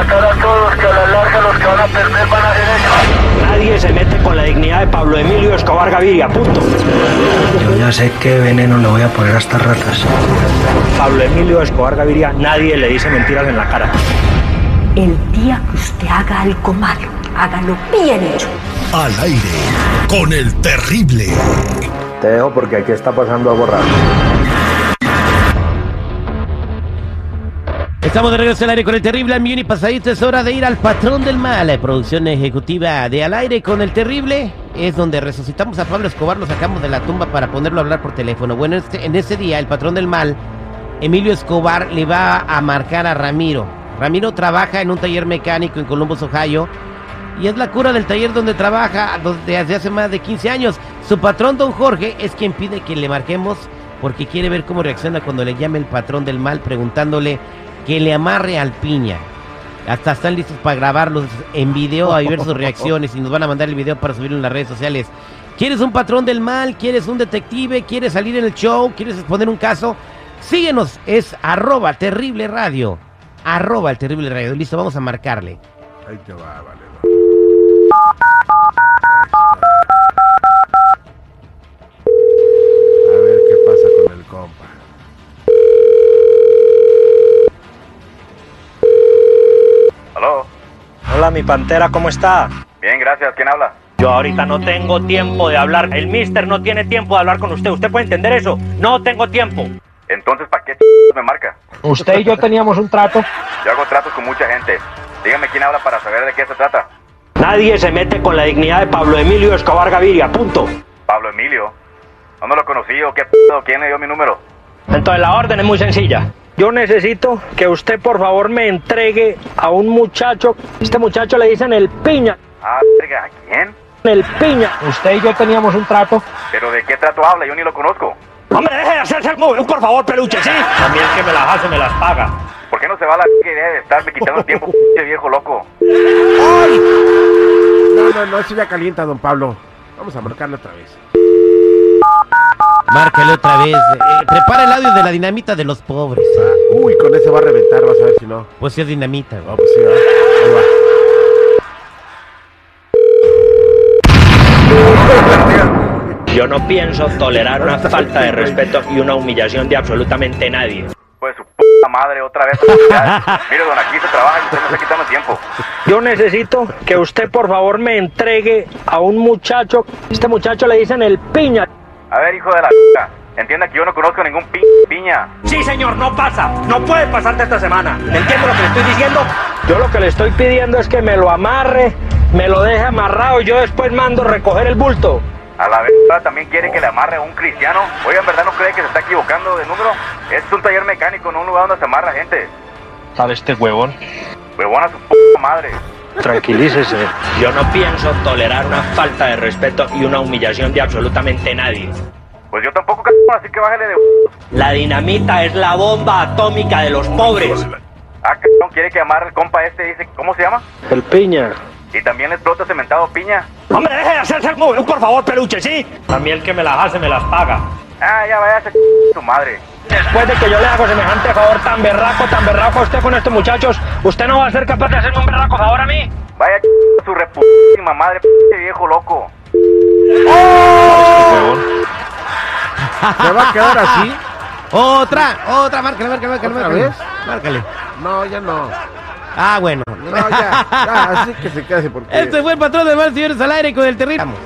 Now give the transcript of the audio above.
matar a todos, que a la larga los que van a perder van a ser ellos. Nadie se mete con la dignidad de Pablo Emilio Escobar Gaviria, punto. Yo ya sé qué veneno le voy a poner a estas ratas. Pablo Emilio Escobar Gaviria, nadie le dice mentiras en la cara. El día que usted haga algo malo, hágalo bien hecho. Al aire con el terrible. Te dejo porque aquí está pasando algo raro. Estamos de regreso al aire con el terrible al millón y pasadito. Es hora de ir al patrón del mal. La producción ejecutiva de Al aire con el terrible es donde resucitamos a Pablo Escobar, lo sacamos de la tumba para ponerlo a hablar por teléfono. Bueno, este, en ese día, el patrón del mal, Emilio Escobar, le va a marcar a Ramiro. Ramiro trabaja en un taller mecánico en Columbus, Ohio. Y es la cura del taller donde trabaja desde hace más de 15 años. Su patrón, don Jorge, es quien pide que le marquemos porque quiere ver cómo reacciona cuando le llame el patrón del mal preguntándole que le amarre al piña. Hasta están listos para grabarlos en video, a ver sus reacciones y nos van a mandar el video para subirlo en las redes sociales. ¿Quieres un patrón del mal? ¿Quieres un detective? ¿Quieres salir en el show? ¿Quieres exponer un caso? Síguenos, es arroba terrible radio. Arroba el terrible radio. Listo, vamos a marcarle. Ahí te va, vale. A Hola, mi pantera, ¿cómo está? Bien, gracias. ¿Quién habla? Yo ahorita no tengo tiempo de hablar. El mister no tiene tiempo de hablar con usted. ¿Usted puede entender eso? No tengo tiempo. Entonces, ¿para qué me marca? Usted y yo teníamos un trato. Yo hago tratos con mucha gente. Dígame quién habla para saber de qué se trata. Nadie se mete con la dignidad de Pablo Emilio Escobar Gaviria, punto. Pablo Emilio. ¿No lo conocí o qué pedo? ¿Quién le dio mi número? Entonces la orden es muy sencilla. Yo necesito que usted por favor me entregue a un muchacho. Este muchacho le dicen el piña. Ah, ¿a quién? El piña. Usted y yo teníamos un trato. ¿Pero de qué trato habla? Yo ni lo conozco. Hombre, deje de hacerse el móvil, por favor, peluche, ¿sí? También que me las hace, me las paga. ¿Por qué no se va la idea de estarme quitando tiempo, pinche viejo loco? No, no, no, eso ya calienta, don Pablo. Vamos a marcarle otra vez. Márcale otra vez. Eh, prepara el audio de la dinamita de los pobres. Ah, uy, con ese va a reventar, vas a ver si no. Pues sí es dinamita. güey. No, pues sí, ¿verdad? Ahí va. Yo no pienso tolerar una falta de respeto y una humillación de absolutamente nadie. Pues su puta madre otra vez. Mire, don, aquí se trabaja y usted me está quitando tiempo. Yo necesito que usted por favor me entregue a un muchacho. Este muchacho le dicen el piña. A ver, hijo de la p***, entienda que yo no conozco ningún pi piña. Sí, señor, no pasa. No puede pasarte esta semana. ¿Entiende lo que le estoy diciendo? Yo lo que le estoy pidiendo es que me lo amarre, me lo deje amarrado y yo después mando recoger el bulto. A la verdad también quiere que le amarre a un cristiano. Oiga, en verdad no cree que se está equivocando de número. Es un taller mecánico, no un lugar donde se amarra gente. ¿Sabe este huevón? Huevona su puta madre. Tranquilícese. Yo no pienso tolerar una falta de respeto y una humillación de absolutamente nadie. Pues yo tampoco, así que bájale de... La dinamita es la bomba atómica de los pobres. Ah, c***, quiere que amarre el compa este, dice, ¿cómo se llama? El piña. Y también le explota cementado piña. Hombre, deje de hacerse el móvil, por favor, peluche, ¿sí? También que me las hace, me las paga. Ah, ya vaya a c***, su madre. Después de que yo le hago semejante favor tan berraco, tan berraco a usted con estos muchachos, ¿usted no va a ser capaz de hacerme un berraco favor a mí? Vaya su reputísima madre, p viejo loco. ¿Se va a quedar así? Otra, otra, márcale, márcale, márcale. ¿Otra márcale. vez? Márcale. No, ya no. Ah, bueno. No, ya, ya, así que se quede porque... Este fue el patrón del mal, señores, al aire con el terrible. Vamos.